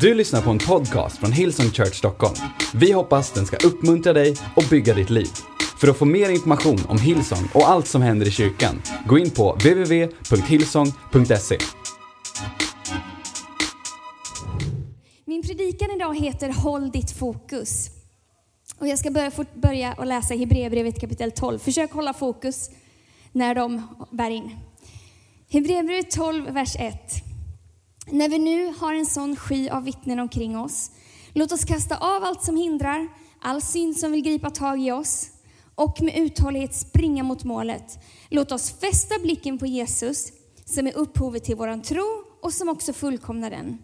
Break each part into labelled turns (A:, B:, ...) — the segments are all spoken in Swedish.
A: Du lyssnar på en podcast från Hillsong Church Stockholm. Vi hoppas den ska uppmuntra dig och bygga ditt liv. För att få mer information om Hillsong och allt som händer i kyrkan, gå in på www.hillsong.se.
B: Min predikan idag heter Håll ditt fokus. Och jag ska börja, börja och läsa Hebreerbrevet kapitel 12. Försök hålla fokus när de bär in. Hebreerbrevet 12, vers 1. När vi nu har en sån sky av vittnen omkring oss, låt oss kasta av allt som hindrar, all synd som vill gripa tag i oss och med uthållighet springa mot målet. Låt oss fästa blicken på Jesus, som är upphovet till våran tro och som också fullkomnar den.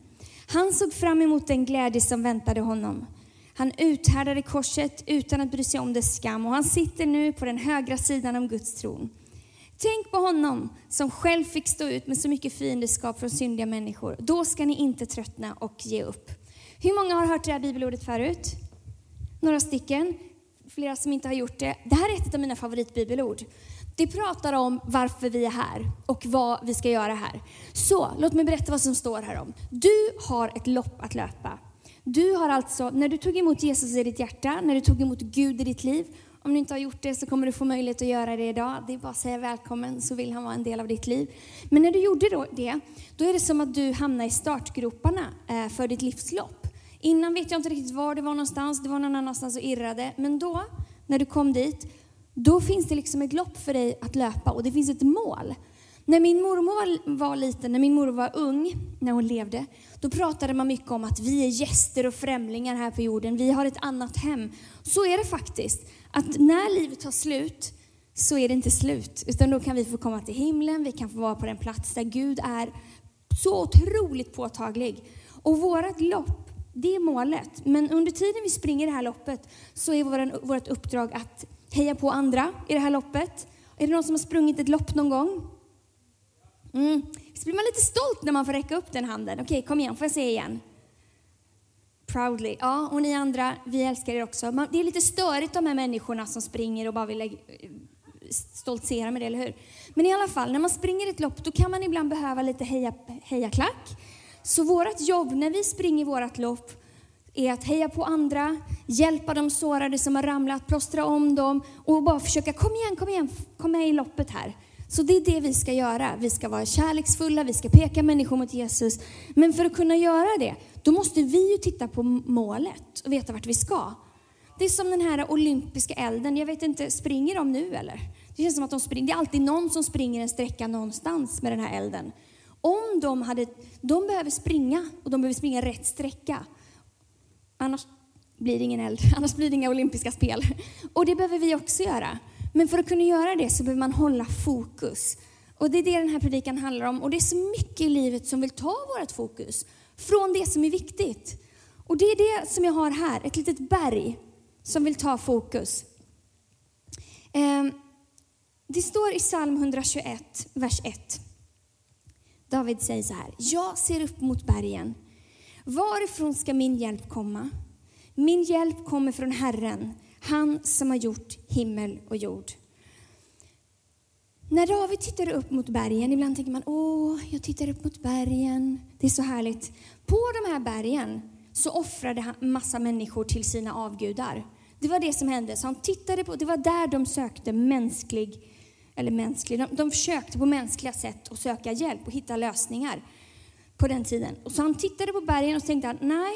B: Han såg fram emot den glädje som väntade honom. Han uthärdade korset utan att bry sig om dess skam och han sitter nu på den högra sidan om Guds tron. Tänk på honom som själv fick stå ut med så mycket fiendeskap från syndiga människor. Då ska ni inte tröttna och ge upp. Hur många har hört det här bibelordet förut? Några stycken. Flera som inte har gjort det. Det här är ett av mina favoritbibelord. Det pratar om varför vi är här och vad vi ska göra här. Så, låt mig berätta vad som står här om. Du har ett lopp att löpa. Du har alltså, när du tog emot Jesus i ditt hjärta, när du tog emot Gud i ditt liv, om du inte har gjort det så kommer du få möjlighet att göra det idag. Det är bara att säga välkommen så vill han vara en del av ditt liv. Men när du gjorde då det, då är det som att du hamnar i startgroparna eh, för ditt livslopp. Innan vet jag inte riktigt var det var någonstans, det var någon annanstans och irrade. Men då, när du kom dit, då finns det liksom ett lopp för dig att löpa och det finns ett mål. När min mormor var liten, när min mormor var ung, när hon levde, då pratade man mycket om att vi är gäster och främlingar här på jorden. Vi har ett annat hem. Så är det faktiskt. Att när livet tar slut så är det inte slut, utan då kan vi få komma till himlen, vi kan få vara på den plats där Gud är så otroligt påtaglig. Och vårt lopp, det är målet. Men under tiden vi springer det här loppet så är vårt uppdrag att heja på andra i det här loppet. Är det någon som har sprungit ett lopp någon gång? Mm. Så blir man lite stolt när man får räcka upp den handen. Okej, kom igen, får jag se igen? Proudly. Ja, och ni andra, vi älskar er också. Det är lite störigt de här människorna som springer och bara vill stoltsera med det, eller hur? Men i alla fall, när man springer ett lopp, då kan man ibland behöva lite heja, hejaklack. Så vårt jobb när vi springer vårt lopp är att heja på andra, hjälpa de sårade som har ramlat, plåstra om dem och bara försöka, kom igen, kom igen, kom med i loppet här. Så det är det vi ska göra. Vi ska vara kärleksfulla, vi ska peka människor mot Jesus. Men för att kunna göra det, då måste vi ju titta på målet och veta vart vi ska. Det är som den här olympiska elden. Jag vet inte, springer de nu eller? Det känns som att de springer. Det är alltid någon som springer en sträcka någonstans med den här elden. Om de hade, de behöver springa och de behöver springa rätt sträcka. Annars blir det ingen eld, annars blir det inga olympiska spel. Och det behöver vi också göra. Men för att kunna göra det så behöver man hålla fokus. Och det är det den här predikan handlar om. Och det är så mycket i livet som vill ta vårt fokus från det som är viktigt. Och det är det som jag har här, ett litet berg som vill ta fokus. Ehm, det står i psalm 121, vers 1. David säger så här. Jag ser upp mot bergen. Varifrån ska min hjälp komma? Min hjälp kommer från Herren han som har gjort himmel och jord. När David tittar upp mot bergen, ibland tänker man, åh, jag tittar upp mot bergen. Det är så härligt. På de här bergen så offrade en massa människor till sina avgudar. Det var det som hände. Så han tittade på, det var där de sökte mänsklig, eller mänsklig, de, de försökte på mänskliga sätt att söka hjälp och hitta lösningar på den tiden. Och så han tittade på bergen och tänkte, nej,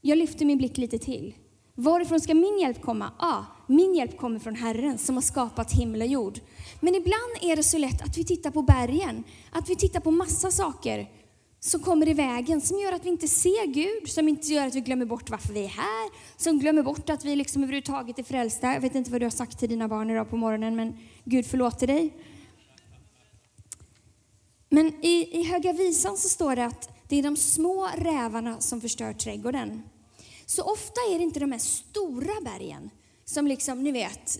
B: jag lyfter min blick lite till. Varifrån ska min hjälp komma? Ja, min hjälp kommer från Herren som har skapat himmel och jord. Men ibland är det så lätt att vi tittar på bergen, att vi tittar på massa saker som kommer i vägen, som gör att vi inte ser Gud, som inte gör att vi glömmer bort varför vi är här, som glömmer bort att vi liksom överhuvudtaget är frälsta. Jag vet inte vad du har sagt till dina barn idag på morgonen, men Gud förlåter dig. Men i, i Höga Visan så står det att det är de små rävarna som förstör trädgården. Så ofta är det inte de här stora bergen som liksom, ni vet,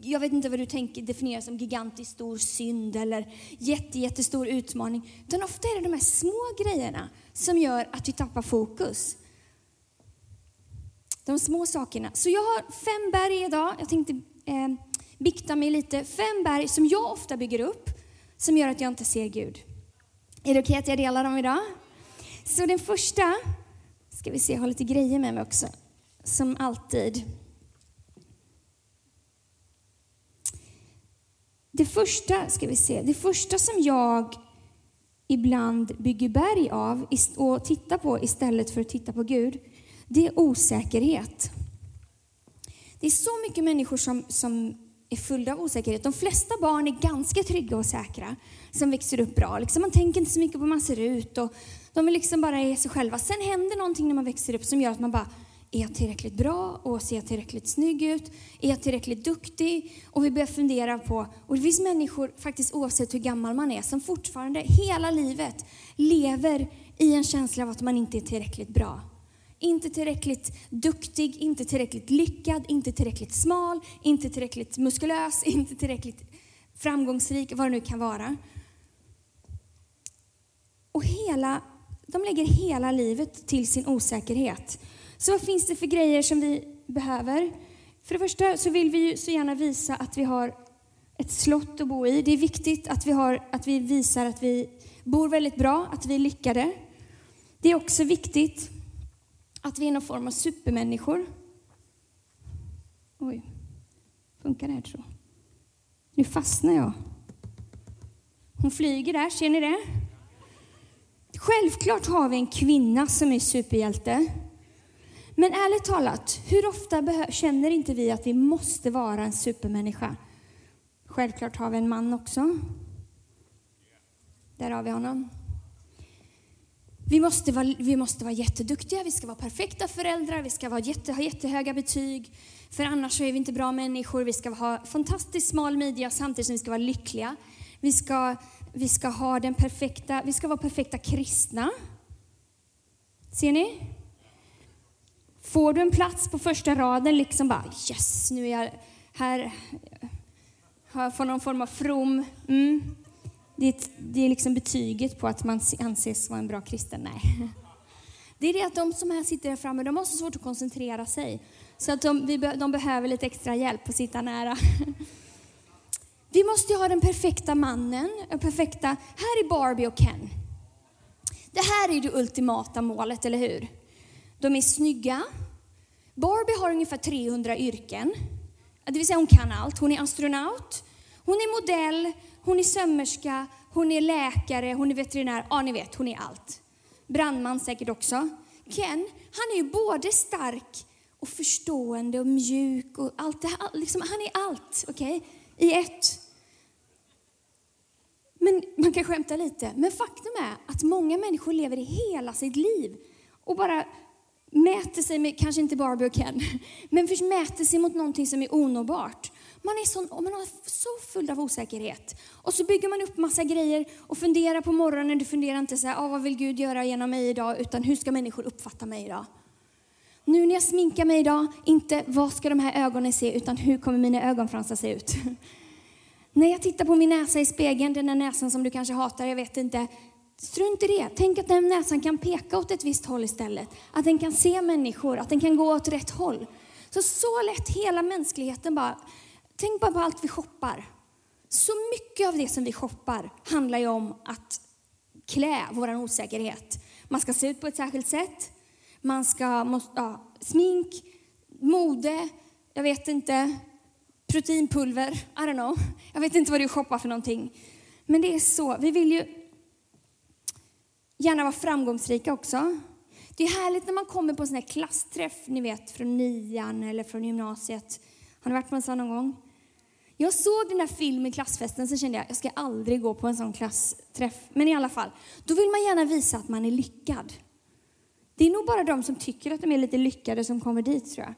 B: jag vet inte vad du tänker definiera som gigantiskt stor synd eller jätte, jättestor utmaning. Utan ofta är det de här små grejerna som gör att vi tappar fokus. De små sakerna. Så jag har fem berg idag. Jag tänkte eh, bikta mig lite. Fem berg som jag ofta bygger upp som gör att jag inte ser Gud. Är det okej okay att jag delar dem idag? Så den första Ska vi se, jag har lite grejer med mig också. Som alltid. Det första, ska vi se, det första som jag ibland bygger berg av och tittar på istället för att titta på Gud, det är osäkerhet. Det är så mycket människor som, som är fulla av osäkerhet. De flesta barn är ganska trygga och säkra som växer upp bra. Liksom man tänker inte så mycket på hur man ser ut och de är liksom bara är sig själva. Sen händer någonting när man växer upp som gör att man bara, är jag tillräckligt bra och ser jag tillräckligt snygg ut? Är jag tillräckligt duktig? Och vi börjar fundera på, och det finns människor, faktiskt oavsett hur gammal man är, som fortfarande hela livet lever i en känsla av att man inte är tillräckligt bra. Inte tillräckligt duktig, inte tillräckligt lyckad, inte tillräckligt smal, inte tillräckligt muskulös, inte tillräckligt framgångsrik, vad det nu kan vara. Och hela, de lägger hela livet till sin osäkerhet. Så vad finns det för grejer som vi behöver? För det första så vill vi ju så gärna visa att vi har ett slott att bo i. Det är viktigt att vi, har, att vi visar att vi bor väldigt bra, att vi är lyckade. Det är också viktigt att vi är någon form av supermänniskor. Oj, funkar det här tror Nu fastnar jag. Hon flyger där, ser ni det? Självklart har vi en kvinna som är superhjälte. Men ärligt talat, hur ofta känner inte vi att vi måste vara en supermänniska? Självklart har vi en man också. Där har vi honom. Vi måste, vara, vi måste vara jätteduktiga, vi ska vara perfekta föräldrar, vi ska vara jätte, ha jättehöga betyg. För annars är vi inte bra människor. Vi ska ha fantastiskt smal midja samtidigt som vi ska vara lyckliga. Vi ska, vi ska ha den perfekta, vi ska vara perfekta kristna. Ser ni? Får du en plats på första raden, liksom bara yes, nu är jag här, har jag fått någon form av from. Mm. Det, är, det är liksom betyget på att man anses vara en bra kristen. Nej. Det är det att de som här sitter här framme, de har så svårt att koncentrera sig. Så att de, de behöver lite extra hjälp att sitta nära. Vi måste ha den perfekta mannen, den perfekta, här är Barbie och Ken. Det här är det ultimata målet, eller hur? De är snygga. Barbie har ungefär 300 yrken. Det vill säga hon kan allt. Hon är astronaut, hon är modell, hon är sömmerska, hon är läkare, hon är veterinär. Ja, ni vet, hon är allt. Brandman säkert också. Ken, han är ju både stark och förstående och mjuk och allt det här. Liksom, han är allt, okej? Okay? I ett. Men man kan skämta lite. Men faktum är att många människor lever i hela sitt liv och bara mäter sig med, kanske inte Barbie och Ken, men mäter sig mot någonting som är onåbart. Man är, så, man är så full av osäkerhet. Och så bygger man upp massa grejer och funderar på morgonen. Du funderar inte så här, ah, vad vill Gud göra genom mig idag? Utan hur ska människor uppfatta mig idag? Nu när jag sminkar mig idag, inte vad ska de här ögonen se, utan hur kommer mina ögonfransar se ut? när jag tittar på min näsa i spegeln, den där näsan som du kanske hatar, jag vet inte. Strunt i det. Tänk att den näsan kan peka åt ett visst håll istället. Att den kan se människor, att den kan gå åt rätt håll. Så så lätt hela mänskligheten bara Tänk bara på allt vi shoppar. Så mycket av det som vi shoppar handlar ju om att klä vår osäkerhet. Man ska se ut på ett särskilt sätt. Man ska, måste, ja, smink, mode, jag vet inte, proteinpulver, I don't know. Jag vet inte vad du shoppar för någonting. Men det är så, vi vill ju gärna vara framgångsrika också. Det är härligt när man kommer på en sån här klassträff, ni vet från nian eller från gymnasiet. Har ni varit på en sån någon gång? Jag såg den där filmen, klassfesten, så kände jag jag ska aldrig gå på en sån klassträff. Men i alla fall, då vill man gärna visa att man är lyckad. Det är nog bara de som tycker att de är lite lyckade som kommer dit, tror jag.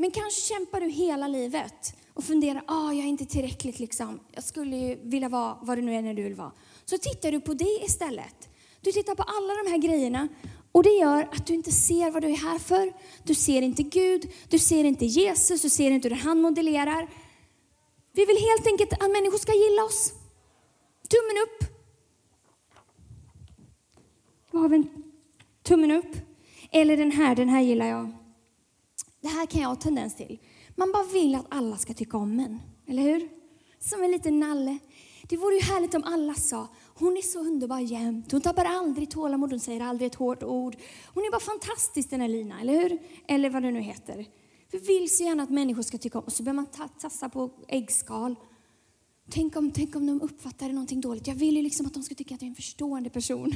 B: Men kanske kämpar du hela livet och funderar, ah, jag är inte tillräckligt liksom. Jag skulle ju vilja vara vad det nu är när du vill vara. Så tittar du på det istället. Du tittar på alla de här grejerna och det gör att du inte ser vad du är här för. Du ser inte Gud, du ser inte Jesus, du ser inte hur han modellerar. Vi vill helt enkelt att människor ska gilla oss. Tummen upp. Vad har vi? Tummen upp. Eller den här, den här gillar jag. Det här kan jag ha tendens till. Man bara vill att alla ska tycka om en, eller hur? Som en liten nalle. Det vore ju härligt om alla sa, hon är så underbar jämt, hon tappar aldrig tålamod, hon säger aldrig ett hårt ord. Hon är bara fantastisk den här Lina, eller hur? Eller vad det nu heter. Vi vill så gärna att människor ska tycka om oss, så börjar man tassa på äggskal. Tänk om, tänk om de uppfattar någonting dåligt. Jag vill ju liksom att de ska tycka att jag är en förstående person.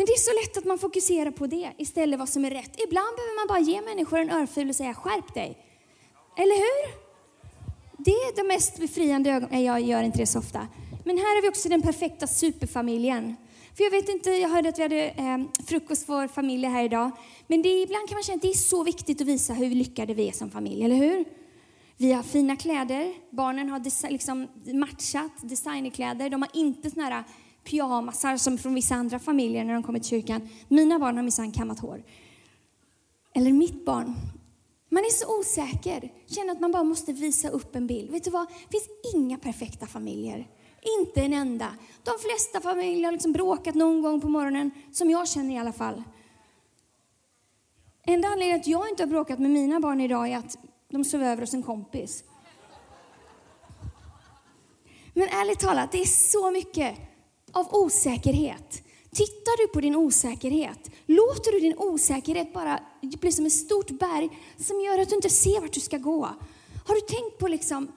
B: Men det är så lätt att man fokuserar på det istället för vad som är rätt. Ibland behöver man bara ge människor en örfil och säga skärp dig. Eller hur? Det är det mest befriande ögonblicket. Jag gör inte det så ofta. Men här har vi också den perfekta superfamiljen. För jag vet inte, jag hörde att vi hade eh, frukost för familj här idag. Men det, ibland kan man känna att det är så viktigt att visa hur lyckade vi är som familj, eller hur? Vi har fina kläder, barnen har liksom matchat designerkläder. De har inte såna här pyjamasar som från vissa andra familjer när de kommer till kyrkan. Mina barn har minsann kammat hår. Eller mitt barn. Man är så osäker, känner att man bara måste visa upp en bild. Vet du vad? Det finns inga perfekta familjer. Inte en enda. De flesta familjer har liksom bråkat någon gång på morgonen, som jag känner i alla fall. Enda anledningen att jag inte har bråkat med mina barn idag är att de sov över hos en kompis. Men ärligt talat, det är så mycket av osäkerhet. Tittar du på din osäkerhet, låter du din osäkerhet bara bli som ett stort berg som gör att du inte ser vart du ska gå. Har du tänkt på liksom,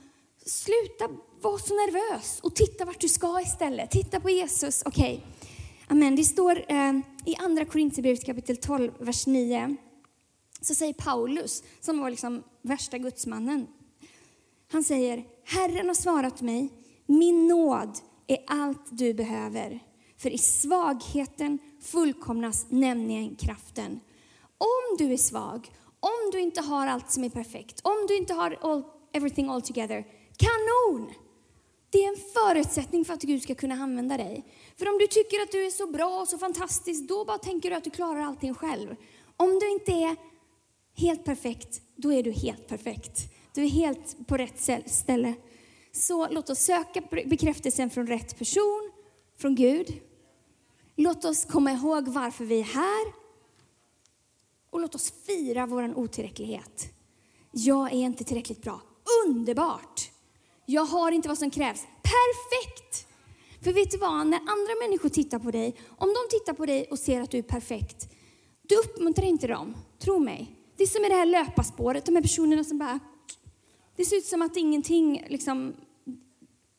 B: sluta vara så nervös och titta vart du ska istället. Titta på Jesus. Okej. Okay. Amen. Det står eh, i andra Korinthierbrevet kapitel 12, vers 9. Så säger Paulus, som var liksom värsta gudsmannen. Han säger, Herren har svarat mig, min nåd är allt du behöver. För i svagheten fullkomnas nämligen kraften. Om du är svag, om du inte har allt som är perfekt, om du inte har all, everything all together, kanon! Det är en förutsättning för att Gud ska kunna använda dig. För om du tycker att du är så bra och så fantastisk, då bara tänker du att du klarar allting själv. Om du inte är helt perfekt, då är du helt perfekt. Du är helt på rätt ställe. Så låt oss söka bekräftelsen från rätt person, från Gud. Låt oss komma ihåg varför vi är här. Och låt oss fira vår otillräcklighet. Jag är inte tillräckligt bra. Underbart! Jag har inte vad som krävs. Perfekt! För vet du vad, när andra människor tittar på dig, om de tittar på dig och ser att du är perfekt, du uppmuntrar inte dem. Tro mig. Det är som i det här löparspåret, de här personerna som bara... Det ser ut som att ingenting liksom...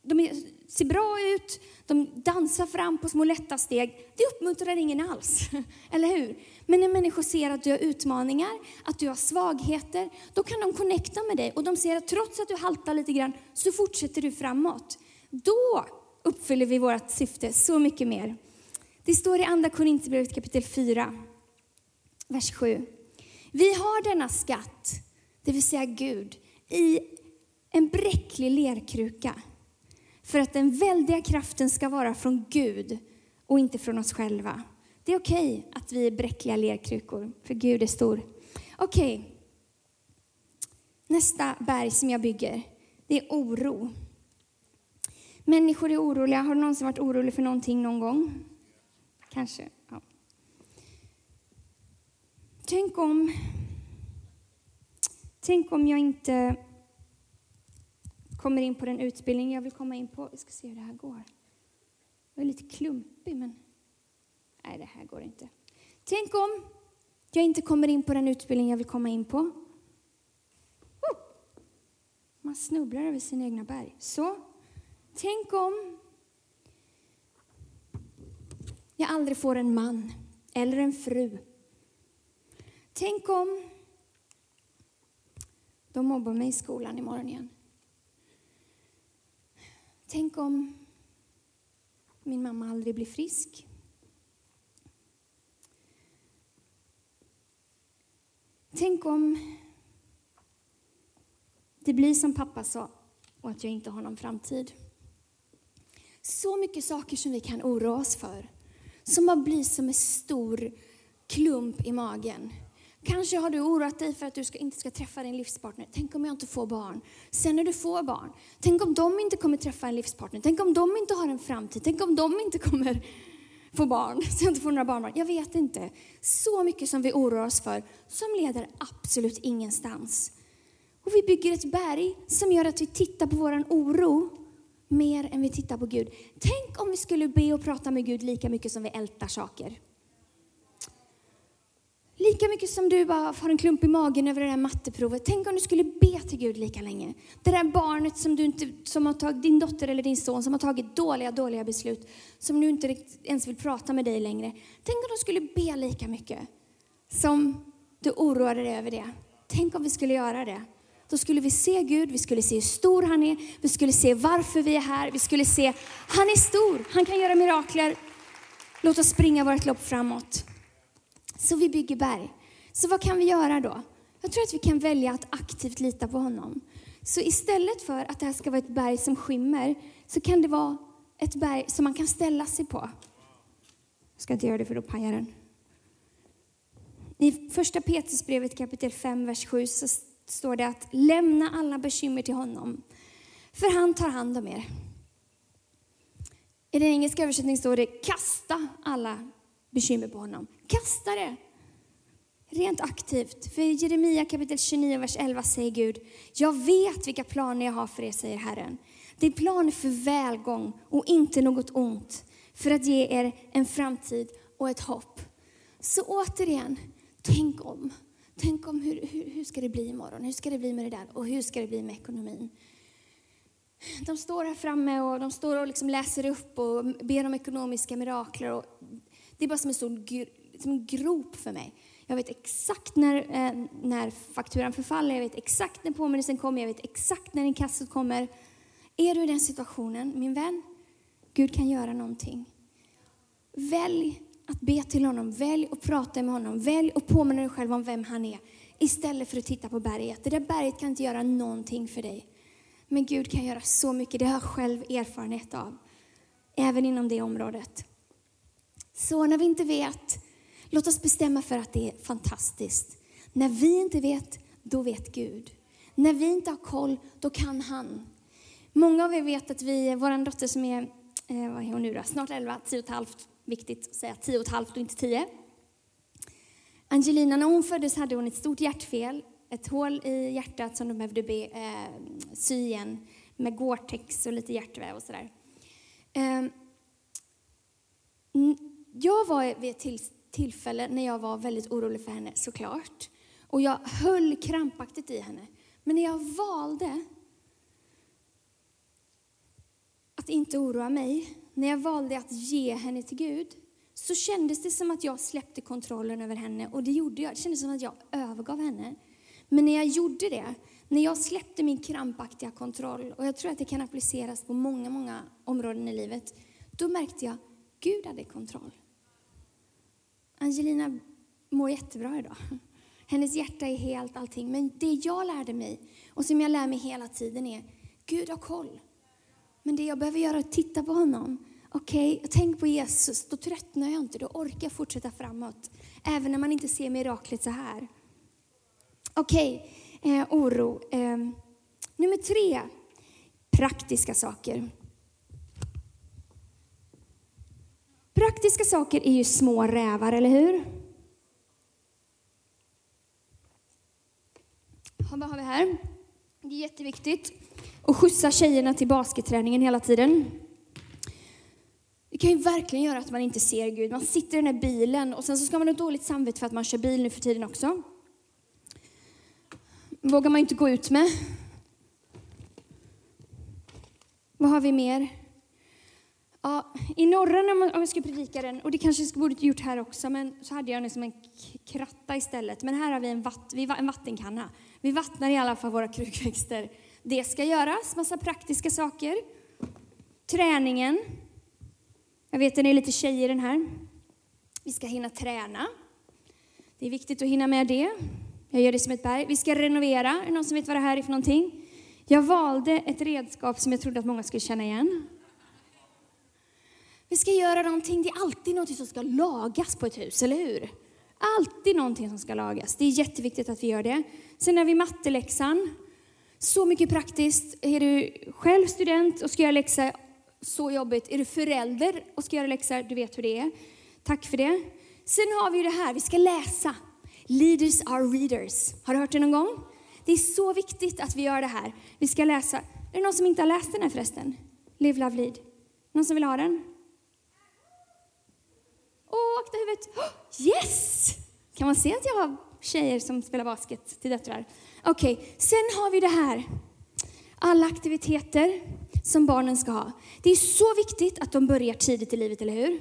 B: De är, ser bra ut, de dansar fram på små lätta steg. Det uppmuntrar ingen alls, eller hur? Men när människor ser att du har utmaningar, att du har svagheter, då kan de connecta med dig och de ser att trots att du haltar lite grann så fortsätter du framåt. Då uppfyller vi vårt syfte så mycket mer. Det står i Andra Korinthierbrevet kapitel 4, vers 7. Vi har denna skatt, det vill säga Gud, i en bräcklig lerkruka för att den väldiga kraften ska vara från Gud och inte från oss själva. Det är okej okay att vi är bräckliga lerkrukor, för Gud är stor. Okej, okay. nästa berg som jag bygger, det är oro. Människor är oroliga. Har du någonsin varit orolig för någonting någon gång? Kanske. Ja. Tänk om, tänk om jag inte kommer in på den utbildning jag vill komma in på. Vi ska se hur det här går. Jag är lite klumpig, men nej, det här går inte. Tänk om jag inte kommer in på den utbildning jag vill komma in på. Oh! Man snubblar över sina egna berg. Så, tänk om jag aldrig får en man eller en fru. Tänk om de mobbar mig i skolan imorgon igen. Tänk om min mamma aldrig blir frisk. Tänk om det blir som pappa sa och att jag inte har någon framtid. Så mycket saker som vi kan oroa oss för, som bara blir som en stor klump i magen. Kanske har du oroat dig för att du ska, inte ska träffa din livspartner. Tänk om jag inte får barn. Sen när du får barn, tänk om de inte kommer träffa en livspartner. Tänk om de inte har en framtid. Tänk om de inte kommer få barn, så jag inte får några barnbarn. Jag vet inte. Så mycket som vi oroar oss för, som leder absolut ingenstans. Och vi bygger ett berg som gör att vi tittar på vår oro mer än vi tittar på Gud. Tänk om vi skulle be och prata med Gud lika mycket som vi ältar saker. Lika mycket som du bara får en klump i magen över det där matteprovet. Tänk om du skulle be till Gud lika länge. Det där barnet som, du inte, som har tagit, din dotter eller din son som har tagit dåliga, dåliga beslut, som nu inte ens vill prata med dig längre. Tänk om de skulle be lika mycket som du oroade dig över det. Tänk om vi skulle göra det. Då skulle vi se Gud, vi skulle se hur stor han är, vi skulle se varför vi är här, vi skulle se, han är stor, han kan göra mirakler. Låt oss springa vårt lopp framåt. Så vi bygger berg. Så vad kan vi göra då? Jag tror att vi kan välja att aktivt lita på honom. Så istället för att det här ska vara ett berg som skymmer, så kan det vara ett berg som man kan ställa sig på. Jag ska inte göra det för då pajar den. I första Petrusbrevet kapitel 5, vers 7 så står det att lämna alla bekymmer till honom, för han tar hand om er. I den engelska översättningen står det kasta alla bekymmer på honom. Kasta det! Rent aktivt. För i Jeremia kapitel 29, vers 11 säger Gud, jag vet vilka planer jag har för er, säger Herren. Det är planer för välgång och inte något ont, för att ge er en framtid och ett hopp. Så återigen, tänk om. Tänk om hur, hur, hur ska det bli imorgon? Hur ska det bli med det där? Och hur ska det bli med ekonomin? De står här framme och de står och liksom läser upp och ber om ekonomiska mirakler. Och det är bara som en stor som en grop för mig. Jag vet exakt när, eh, när fakturan förfaller, jag vet exakt när påminnelsen kommer, jag vet exakt när inkassot kommer. Är du i den situationen, min vän, Gud kan göra någonting. Välj att be till honom, välj att prata med honom, välj att påminna dig själv om vem han är. Istället för att titta på berget. Det där berget kan inte göra någonting för dig. Men Gud kan göra så mycket, det har jag själv erfarenhet av. Även inom det området. Så när vi inte vet, låt oss bestämma för att det är fantastiskt. När vi inte vet, då vet Gud. När vi inte har koll, då kan han. Många av er vet att vi, vår dotter som är, eh, vad är hon nu då, snart 11, 10 och ett halvt, viktigt att säga 10 och ett halvt och inte 10. Angelina, när hon föddes hade hon ett stort hjärtfel, ett hål i hjärtat som de behövde be, eh, sy igen med Gore-Tex och lite hjärtväv och sådär. Eh, jag var vid ett tillfälle när jag var väldigt orolig för henne, såklart. Och jag höll krampaktigt i henne. Men när jag valde att inte oroa mig, när jag valde att ge henne till Gud, så kändes det som att jag släppte kontrollen över henne. Och det gjorde jag. Det kändes som att jag övergav henne. Men när jag gjorde det, när jag släppte min krampaktiga kontroll, och jag tror att det kan appliceras på många, många områden i livet, då märkte jag Gud hade kontroll. Angelina mår jättebra idag. Hennes hjärta är helt allting. Men det jag lärde mig, och som jag lär mig hela tiden är, Gud har koll. Men det jag behöver göra är att titta på honom. Okej, okay, tänk på Jesus, då tröttnar jag inte, då orkar jag fortsätta framåt. Även när man inte ser miraklet så här. Okej, okay, eh, oro. Eh, nummer tre, praktiska saker. Praktiska saker är ju små rävar, eller hur? Vad har vi här? Det är jätteviktigt att skjutsa tjejerna till basketträningen hela tiden. Det kan ju verkligen göra att man inte ser Gud. Man sitter i den här bilen och sen så ska man ha dåligt samvete för att man kör bil nu för tiden också. vågar man inte gå ut med. Vad har vi mer? Ja, I norra, om jag ska predika den, och det kanske jag borde gjort här också, men så hade jag den som en kratta istället. Men här har vi en, vatt, en vattenkanna. Vi vattnar i alla fall våra krukväxter. Det ska göras, massa praktiska saker. Träningen. Jag vet att det är lite tjejer i den här. Vi ska hinna träna. Det är viktigt att hinna med det. Jag gör det som ett berg. Vi ska renovera. Är det någon som vet vad det här är för någonting? Jag valde ett redskap som jag trodde att många skulle känna igen. Vi ska göra någonting, det är alltid någonting som ska lagas på ett hus, eller hur? Alltid någonting som ska lagas. Det är jätteviktigt att vi gör det. Sen har vi matteläxan. Så mycket praktiskt. Är du själv student och ska göra läxa? så jobbigt. Är du förälder och ska göra läxa? du vet hur det är. Tack för det. Sen har vi det här, vi ska läsa. Leaders are readers. Har du hört det någon gång? Det är så viktigt att vi gör det här. Vi ska läsa. Är det någon som inte har läst den här förresten? Live, love, lead. Någon som vill ha den? Åh, akta huvudet. Yes! Kan man se att jag har tjejer som spelar basket till döttrar? Okej, okay. sen har vi det här. Alla aktiviteter som barnen ska ha. Det är så viktigt att de börjar tidigt i livet, eller hur?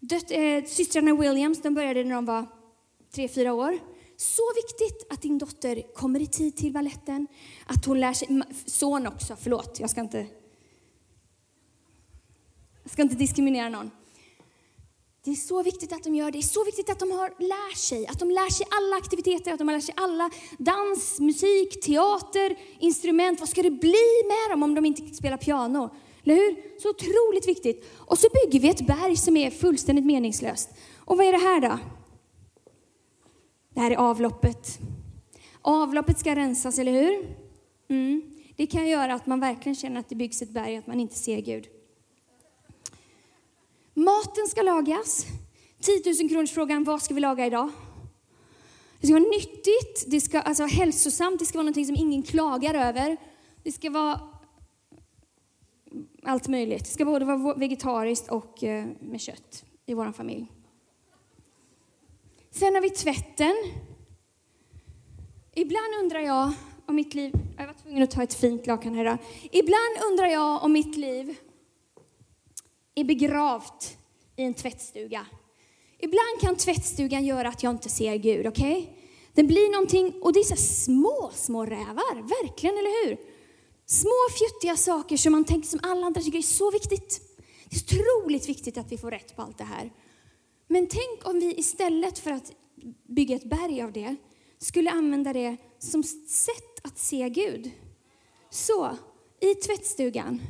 B: Dött, eh, systrarna Williams, de började när de var tre, fyra år. Så viktigt att din dotter kommer i tid till balletten, att hon lär sig, son också, förlåt, jag ska inte, jag ska inte diskriminera någon. Det är så viktigt att de gör det. Det är så viktigt att de har, lär sig. Att de lär sig alla aktiviteter, att de lär sig alla dans, musik, teater, instrument. Vad ska det bli med dem om de inte spelar piano? Eller hur? Så otroligt viktigt. Och så bygger vi ett berg som är fullständigt meningslöst. Och vad är det här då? Det här är avloppet. Avloppet ska rensas, eller hur? Mm. Det kan göra att man verkligen känner att det byggs ett berg, att man inte ser Gud. Maten ska lagas. 10 000 kronors frågan, vad ska vi laga idag? Det ska vara nyttigt, det ska alltså vara hälsosamt, det ska vara någonting som ingen klagar över. Det ska vara allt möjligt. Det ska både vara vegetariskt och eh, med kött i vår familj. Sen har vi tvätten. Ibland undrar jag om mitt liv... Jag var tvungen att ta ett fint lakan här idag. Ibland undrar jag om mitt liv är begravt i en tvättstuga. Ibland kan tvättstugan göra att jag inte ser Gud, okej? Okay? Det blir någonting, och det är så små, små rävar, verkligen, eller hur? Små fjuttiga saker som man tänker som alla andra tycker är så viktigt. Det är otroligt viktigt att vi får rätt på allt det här. Men tänk om vi istället för att bygga ett berg av det, skulle använda det som sätt att se Gud. Så, i tvättstugan,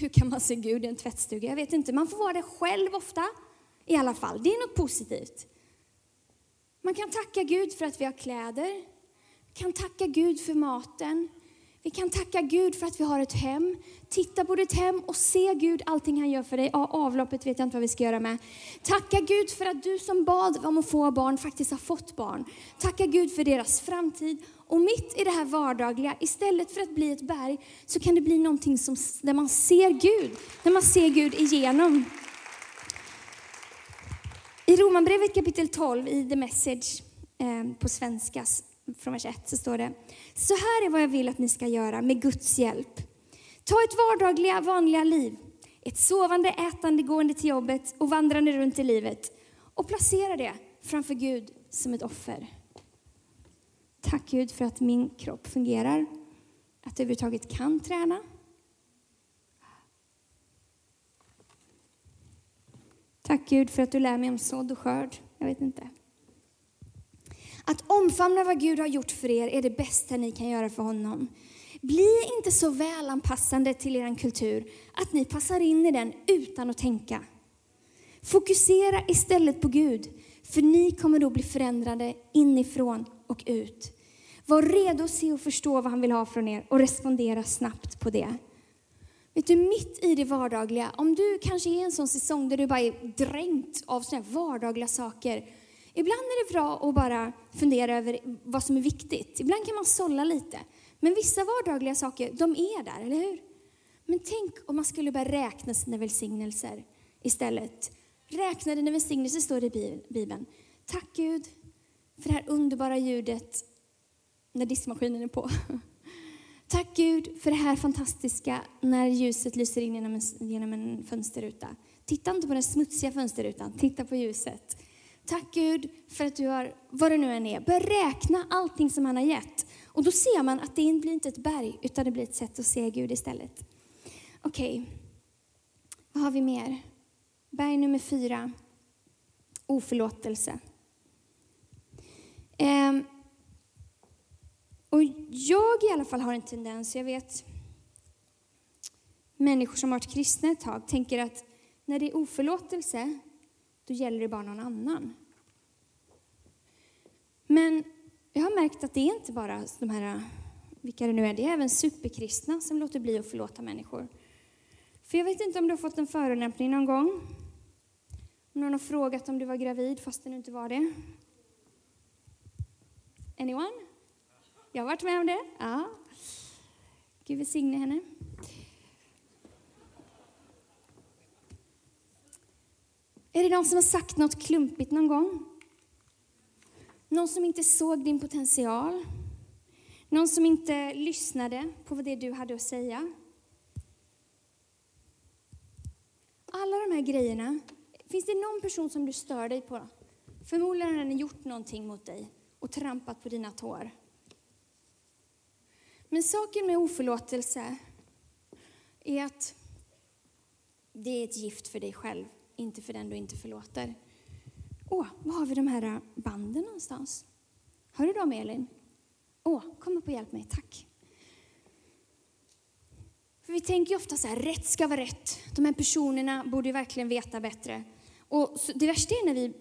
B: hur kan man se Gud i en tvättstuga? Jag vet inte, man får vara det själv ofta i alla fall. Det är något positivt. Man kan tacka Gud för att vi har kläder, Vi kan tacka Gud för maten, vi kan tacka Gud för att vi har ett hem. Titta på ditt hem och se Gud, allting han gör för dig. Ja, avloppet vet jag inte vad vi ska göra med. Tacka Gud för att du som bad om att få barn faktiskt har fått barn. Tacka Gud för deras framtid. Och mitt i det här vardagliga, istället för att bli ett berg, så kan det bli någonting som, där man ser Gud. Där man ser Gud igenom. I Romarbrevet kapitel 12, i The Message eh, på svenska, från vers 1 så står det, så här är vad jag vill att ni ska göra med Guds hjälp. Ta ett vardagliga, vanliga liv, ett sovande, ätande, gående till jobbet och vandrande runt i livet och placera det framför Gud som ett offer. Tack Gud för att min kropp fungerar, att jag överhuvudtaget kan träna. Tack Gud för att du lär mig om sådd och skörd. Jag vet inte. Att omfamna vad Gud har gjort för er är det bästa ni kan göra för honom. Bli inte så välanpassande till er kultur att ni passar in i den utan att tänka. Fokusera istället på Gud, för ni kommer då bli förändrade inifrån och ut. Var redo att se och förstå vad han vill ha från er och respondera snabbt på det. Vet du, mitt i det vardagliga, om du kanske är en sån säsong där du bara är dränkt av såna vardagliga saker, Ibland är det bra att bara fundera över vad som är viktigt. Ibland kan man sålla lite. Men vissa vardagliga saker, de är där, eller hur? Men tänk om man skulle börja räkna sina välsignelser istället. Räkna dina välsignelser, står det i Bibeln. Tack Gud för det här underbara ljudet när diskmaskinen är på. Tack Gud för det här fantastiska när ljuset lyser in genom en, genom en fönsterruta. Titta inte på den smutsiga fönsterrutan, titta på ljuset. Tack Gud för att du har, vad det nu än är, börja räkna allting som han har gett. Och då ser man att det blir inte ett berg, utan det blir ett sätt att se Gud istället. Okej, okay. vad har vi mer? Berg nummer fyra, oförlåtelse. Um, och jag i alla fall har en tendens, jag vet människor som har varit kristna ett tag, tänker att när det är oförlåtelse, då gäller det bara någon annan. Men jag har märkt att det är inte bara de här, vilka det nu är, det är även superkristna som låter bli att förlåta människor. För jag vet inte om du har fått en förolämpning någon gång? Om någon har frågat om du var gravid fast du inte var det? Anyone? Jag har varit med om det. Ja. Gud välsigne henne. Är det någon som har sagt något klumpigt någon gång? Någon som inte såg din potential? Någon som inte lyssnade på vad det du hade att säga? Alla de här grejerna, finns det någon person som du stör dig på? Förmodligen har den gjort någonting mot dig och trampat på dina tår. Men saken med oförlåtelse är att det är ett gift för dig själv, inte för den du inte förlåter. Åh, var har vi de här äh, banden någonstans? Har du dem, Elin? Åh, kom upp och hjälp mig, tack. För vi tänker ju ofta så här, rätt ska vara rätt. De här personerna borde ju verkligen veta bättre. Och det värsta är när, vi,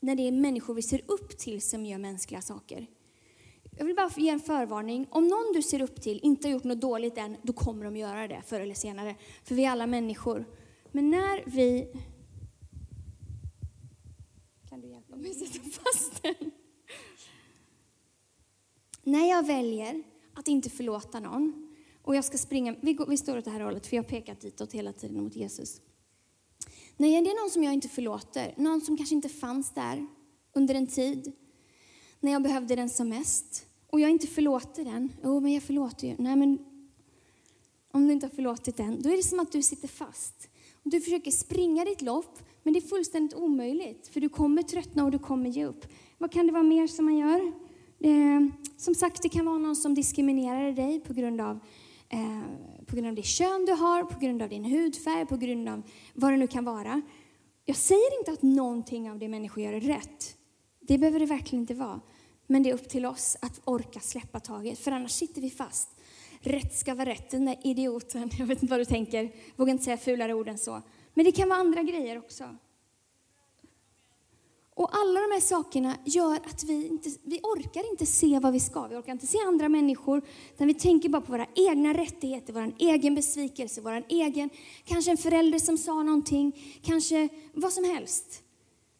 B: när det är människor vi ser upp till som gör mänskliga saker. Jag vill bara ge en förvarning. Om någon du ser upp till inte har gjort något dåligt än, då kommer de göra det förr eller senare. För vi är alla människor. Men när vi... Kan du hjälpa mig att sätta fast den? När jag väljer att inte förlåta någon och jag ska springa, vi, går, vi står åt det här hållet för jag har pekat ditåt hela tiden mot Jesus. När det är någon som jag inte förlåter, någon som kanske inte fanns där under en tid, när jag behövde den som mest, och jag inte förlåter den, jo oh, men jag förlåter ju, nej men om du inte har förlåtit den, då är det som att du sitter fast. Och du försöker springa ditt lopp, men det är fullständigt omöjligt, för du kommer tröttna och du kommer ge upp. Vad kan det vara mer som man gör? Eh, som sagt, det kan vara någon som diskriminerar dig på grund av eh, på grund av det kön du har, på grund av din hudfärg, på grund av vad det nu kan vara. Jag säger inte att någonting av det människor gör är rätt. Det behöver det verkligen inte vara. Men det är upp till oss att orka släppa taget, för annars sitter vi fast. Rätt ska vara rätt, den där idioten, jag vet inte vad du tänker, jag vågar inte säga fulare ord än så. Men det kan vara andra grejer också. Och alla de här sakerna gör att vi inte vi orkar inte se vad vi ska. Vi orkar inte se andra människor. Utan vi tänker bara på våra egna rättigheter, vår egen besvikelse, vår egen, kanske en förälder som sa någonting, kanske vad som helst.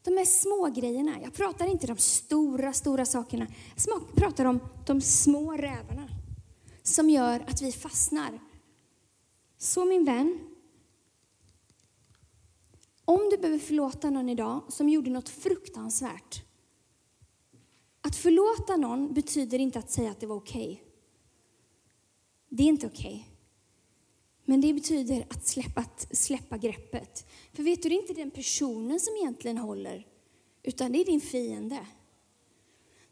B: De här små grejerna. Jag pratar inte de stora, stora sakerna. Jag pratar om de små rävarna som gör att vi fastnar. Så min vän, om du behöver förlåta någon idag som gjorde något fruktansvärt. Att förlåta någon betyder inte att säga att det var okej. Okay. Det är inte okej. Okay. Men det betyder att släppa, att släppa greppet. För vet du, det är inte den personen som egentligen håller, utan det är din fiende.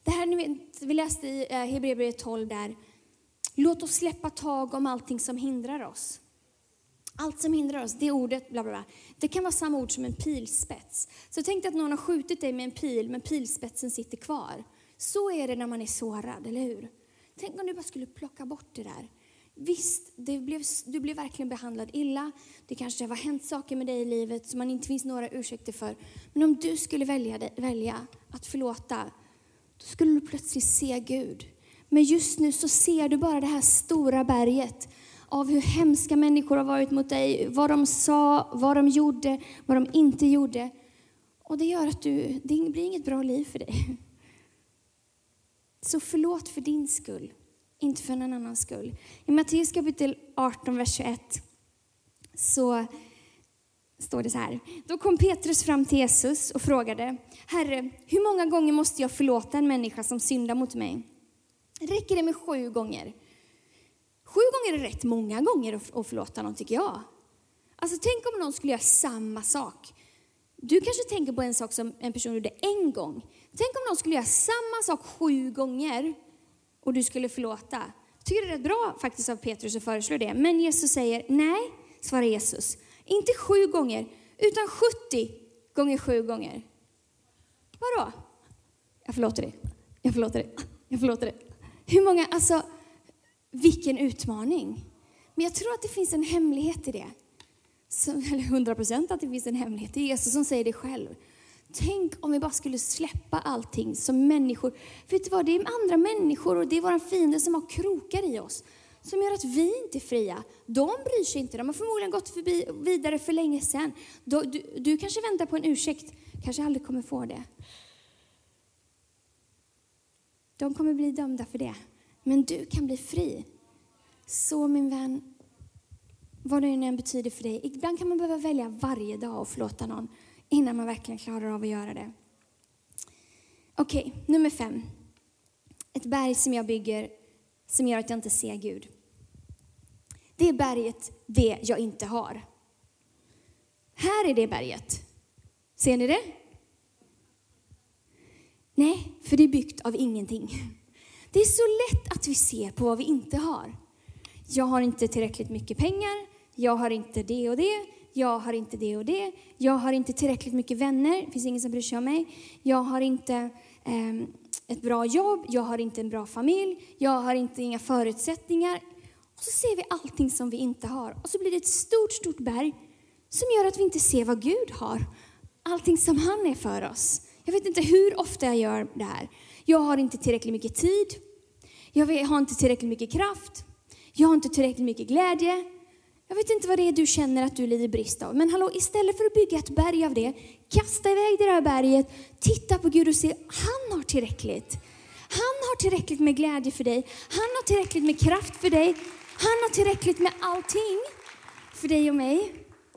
B: Det här ni vet, vi läste i eh, Hebreerbrevet 12 där, låt oss släppa tag om allting som hindrar oss. Allt som hindrar oss, det ordet, bla bla bla. Det kan vara samma ord som en pilspets. Så tänk dig att någon har skjutit dig med en pil, men pilspetsen sitter kvar. Så är det när man är sårad, eller hur? Tänk om du bara skulle plocka bort det där. Visst, det blev, du blev verkligen behandlad illa. Det kanske har hänt saker med dig i livet som man inte finns några ursäkter för. Men om du skulle välja, välja att förlåta, då skulle du plötsligt se Gud. Men just nu så ser du bara det här stora berget av hur hemska människor har varit mot dig, vad de sa, vad de gjorde, vad de inte gjorde. Och det gör att du, det blir inget bra liv för dig. Så förlåt för din skull, inte för någon annans skull. I Matteus kapitel 18, vers 21 så står det så här. Då kom Petrus fram till Jesus och frågade, Herre, hur många gånger måste jag förlåta en människa som syndar mot mig? Räcker det med sju gånger? Sju gånger är rätt många gånger att förlåta någon tycker jag. Alltså tänk om någon skulle göra samma sak. Du kanske tänker på en sak som en person gjorde en gång. Tänk om någon skulle göra samma sak sju gånger och du skulle förlåta. Jag tycker det är rätt bra faktiskt av Petrus att föreslå det. Men Jesus säger nej, svarar Jesus. Inte sju gånger, utan 70 gånger sju gånger. Vadå? Jag förlåter dig. Jag förlåter dig. Jag förlåter dig. Hur många, alltså vilken utmaning. Men jag tror att det finns en hemlighet i det. Som, eller hundra procent att det finns en hemlighet. Det är Jesus som säger det själv. Tänk om vi bara skulle släppa allting som människor. Vet du vad, det är andra människor och det är våra fiender som har krokar i oss. Som gör att vi inte är fria. De bryr sig inte, de har förmodligen gått förbi, vidare för länge sedan. Du, du, du kanske väntar på en ursäkt, kanske aldrig kommer få det. De kommer bli dömda för det. Men du kan bli fri. Så min vän, vad det än betyder för dig. Ibland kan man behöva välja varje dag och förlåta någon innan man verkligen klarar av att göra det. Okej, okay, nummer fem. Ett berg som jag bygger som gör att jag inte ser Gud. Det är berget, det jag inte har. Här är det berget. Ser ni det? Nej, för det är byggt av ingenting. Det är så lätt att vi ser på vad vi inte har. Jag har inte tillräckligt mycket pengar, jag har inte det och det, jag har inte det och det, jag har inte tillräckligt mycket vänner, det finns ingen som bryr sig om mig, jag har inte eh, ett bra jobb, jag har inte en bra familj, jag har inte inga förutsättningar. Och så ser vi allting som vi inte har. Och så blir det ett stort, stort berg som gör att vi inte ser vad Gud har. Allting som han är för oss. Jag vet inte hur ofta jag gör det här. Jag har inte tillräckligt mycket tid. Jag har inte tillräckligt mycket kraft. Jag har inte tillräckligt mycket glädje. Jag vet inte vad det är du känner att du lider brist av. Men hallå, istället för att bygga ett berg av det, kasta iväg det där berget, titta på Gud och se, han har tillräckligt. Han har tillräckligt med glädje för dig. Han har tillräckligt med kraft för dig. Han har tillräckligt med allting för dig och mig.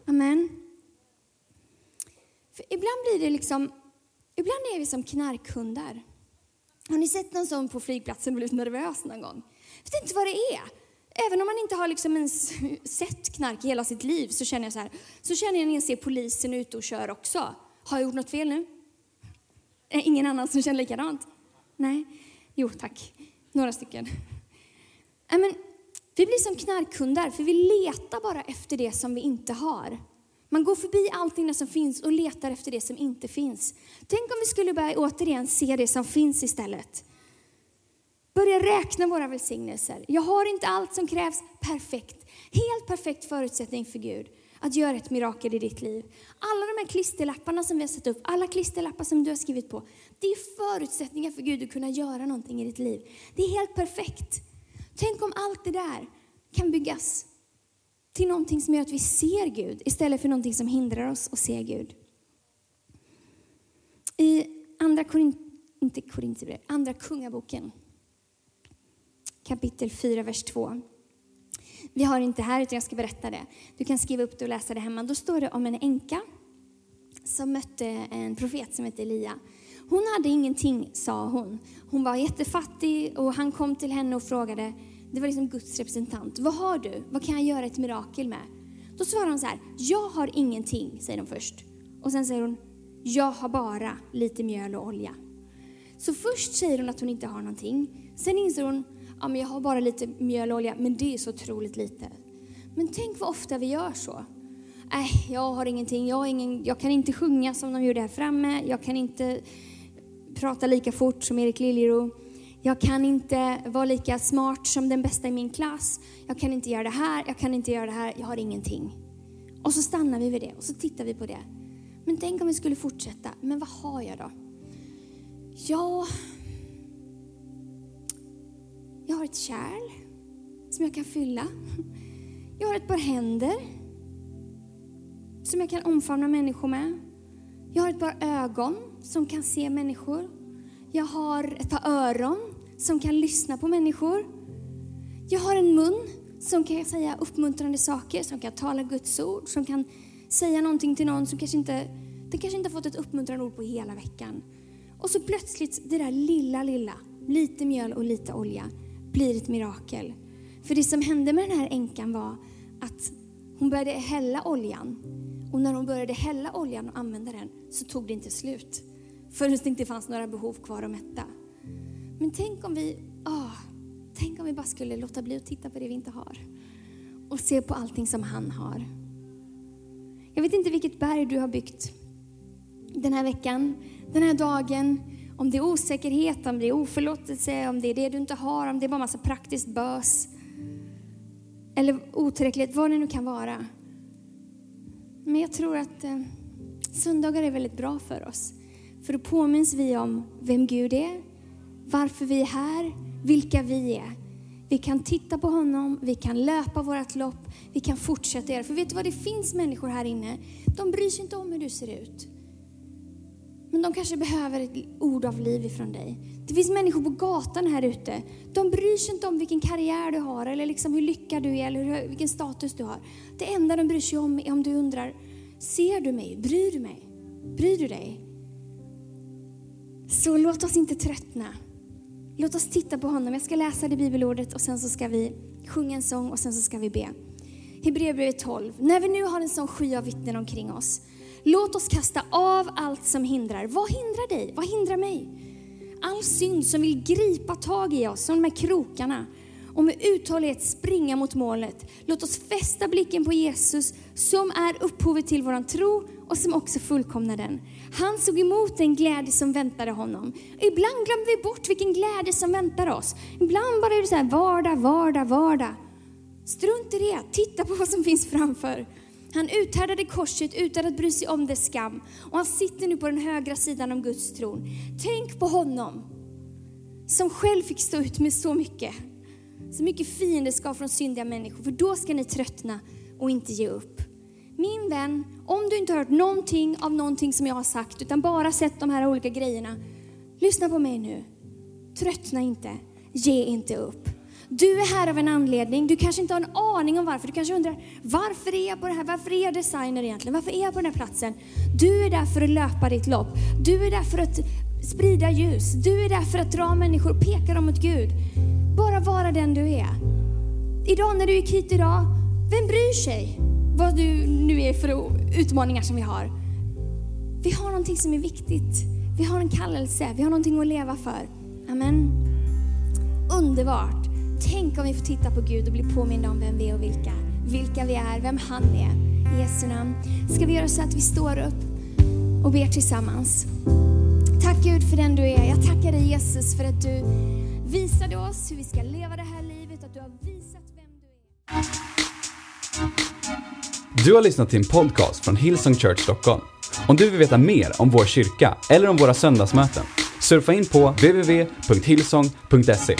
B: Amen. För ibland blir det liksom, ibland är vi som knarkhundar. Har ni sett någon som på flygplatsen blivit nervös någon gång? Jag vet inte vad det är. Även om man inte har liksom ens sett knark i hela sitt liv så känner jag så här, så känner jag när jag ser polisen ute och kör också. Har jag gjort något fel nu? Är ingen annan som känner likadant? Nej? Jo, tack. Några stycken. Eh, men, vi blir som knarkhundar, för vi letar bara efter det som vi inte har. Man går förbi allting som finns och letar efter det som inte finns. Tänk om vi skulle börja återigen se det som finns istället. Börja räkna våra välsignelser. Jag har inte allt som krävs perfekt. Helt perfekt förutsättning för Gud att göra ett mirakel i ditt liv. Alla de här klisterlapparna som vi har satt upp, alla klisterlappar som du har skrivit på, det är förutsättningar för Gud att kunna göra någonting i ditt liv. Det är helt perfekt. Tänk om allt det där kan byggas till någonting som gör att vi ser Gud istället för någonting som hindrar oss att se Gud. I andra, Korin inte Korintierbrevet, andra kungaboken kapitel 4, vers 2. Vi har inte här, utan jag ska berätta det. Du kan skriva upp det och läsa det hemma. Då står det om en änka som mötte en profet som hette Elia. Hon hade ingenting, sa hon. Hon var jättefattig och han kom till henne och frågade, det var liksom Guds representant. Vad har du? Vad kan jag göra ett mirakel med? Då svarar hon så här, jag har ingenting, säger hon först. Och sen säger hon, jag har bara lite mjöl och olja. Så först säger hon att hon inte har någonting. Sen inser hon, ja men jag har bara lite mjöl och olja, men det är så otroligt lite. Men tänk vad ofta vi gör så. Äh, jag har ingenting, jag, har ingen, jag kan inte sjunga som de gjorde här framme, jag kan inte prata lika fort som Erik Liljero. Jag kan inte vara lika smart som den bästa i min klass. Jag kan inte göra det här, jag kan inte göra det här, jag har ingenting. Och så stannar vi vid det och så tittar vi på det. Men tänk om vi skulle fortsätta. Men vad har jag då? Ja, jag har ett kärl som jag kan fylla. Jag har ett par händer som jag kan omfamna människor med. Jag har ett par ögon som kan se människor. Jag har ett par öron som kan lyssna på människor. Jag har en mun som kan säga uppmuntrande saker, som kan tala Guds ord, som kan säga någonting till någon som kanske inte, den kanske inte har fått ett uppmuntrande ord på hela veckan. Och så plötsligt, det där lilla, lilla, lite mjöl och lite olja, blir ett mirakel. För det som hände med den här änkan var att hon började hälla oljan. Och när hon började hälla oljan och använda den så tog det inte slut. Förrän det inte fanns några behov kvar att mätta. Men tänk om vi, åh, tänk om vi bara skulle låta bli att titta på det vi inte har. Och se på allting som han har. Jag vet inte vilket berg du har byggt den här veckan, den här dagen. Om det är osäkerhet, om det är oförlåtelse, om det är det du inte har, om det är bara massa praktiskt bös. Eller otillräcklighet, vad det nu kan vara. Men jag tror att eh, söndagar är väldigt bra för oss. För då påminns vi om vem Gud är, varför vi är här, vilka vi är. Vi kan titta på honom, vi kan löpa vårt lopp, vi kan fortsätta göra. För vet du vad, det finns människor här inne, de bryr sig inte om hur du ser ut. Men de kanske behöver ett ord av liv ifrån dig. Det finns människor på gatan här ute. De bryr sig inte om vilken karriär du har eller liksom hur lyckad du är eller vilken status du har. Det enda de bryr sig om är om du undrar, ser du mig? Bryr du mig? Bryr du dig? Så låt oss inte tröttna. Låt oss titta på honom. Jag ska läsa det bibelordet och sen så ska vi sjunga en sång och sen så ska vi be. Hebreerbrevet 12. När vi nu har en sån sky av vittnen omkring oss, låt oss kasta av allt som hindrar. Vad hindrar dig? Vad hindrar mig? All synd som vill gripa tag i oss, som de här krokarna, och med uthållighet springa mot målet. Låt oss fästa blicken på Jesus som är upphovet till våran tro och som också fullkomnar den. Han såg emot den glädje som väntade honom. Ibland glömmer vi bort vilken glädje som väntar oss. Ibland bara är det så här vardag, vardag, vardag. Strunt i det, titta på vad som finns framför. Han uthärdade korset utan att bry sig om dess skam och han sitter nu på den högra sidan om Guds tron. Tänk på honom som själv fick stå ut med så mycket. Så mycket fiendeskap från syndiga människor, för då ska ni tröttna och inte ge upp. Min vän, om du inte har hört någonting av någonting som jag har sagt, utan bara sett de här olika grejerna, lyssna på mig nu. Tröttna inte, ge inte upp. Du är här av en anledning. Du kanske inte har en aning om varför. Du kanske undrar, varför är jag på det här? Varför är jag designer egentligen? Varför är jag på den här platsen? Du är där för att löpa ditt lopp. Du är där för att sprida ljus. Du är där för att dra människor och peka dem mot Gud. Bara vara den du är. Idag när du gick hit idag, vem bryr sig vad du nu är för utmaningar som vi har? Vi har någonting som är viktigt. Vi har en kallelse, vi har någonting att leva för. Amen. Underbart. Tänk om vi får titta på Gud och bli påminna om vem vi är och vilka, vilka vi är, vem han är. I Jesu namn. Ska vi göra så att vi står upp och ber tillsammans. Tack Gud för den du är. Jag tackar dig Jesus för att du visade oss hur vi ska leva det här livet, att du har visat vem du är.
A: Du har lyssnat till en podcast från Hillsong Church Stockholm. Om du vill veta mer om vår kyrka eller om våra söndagsmöten, surfa in på www.hillsong.se.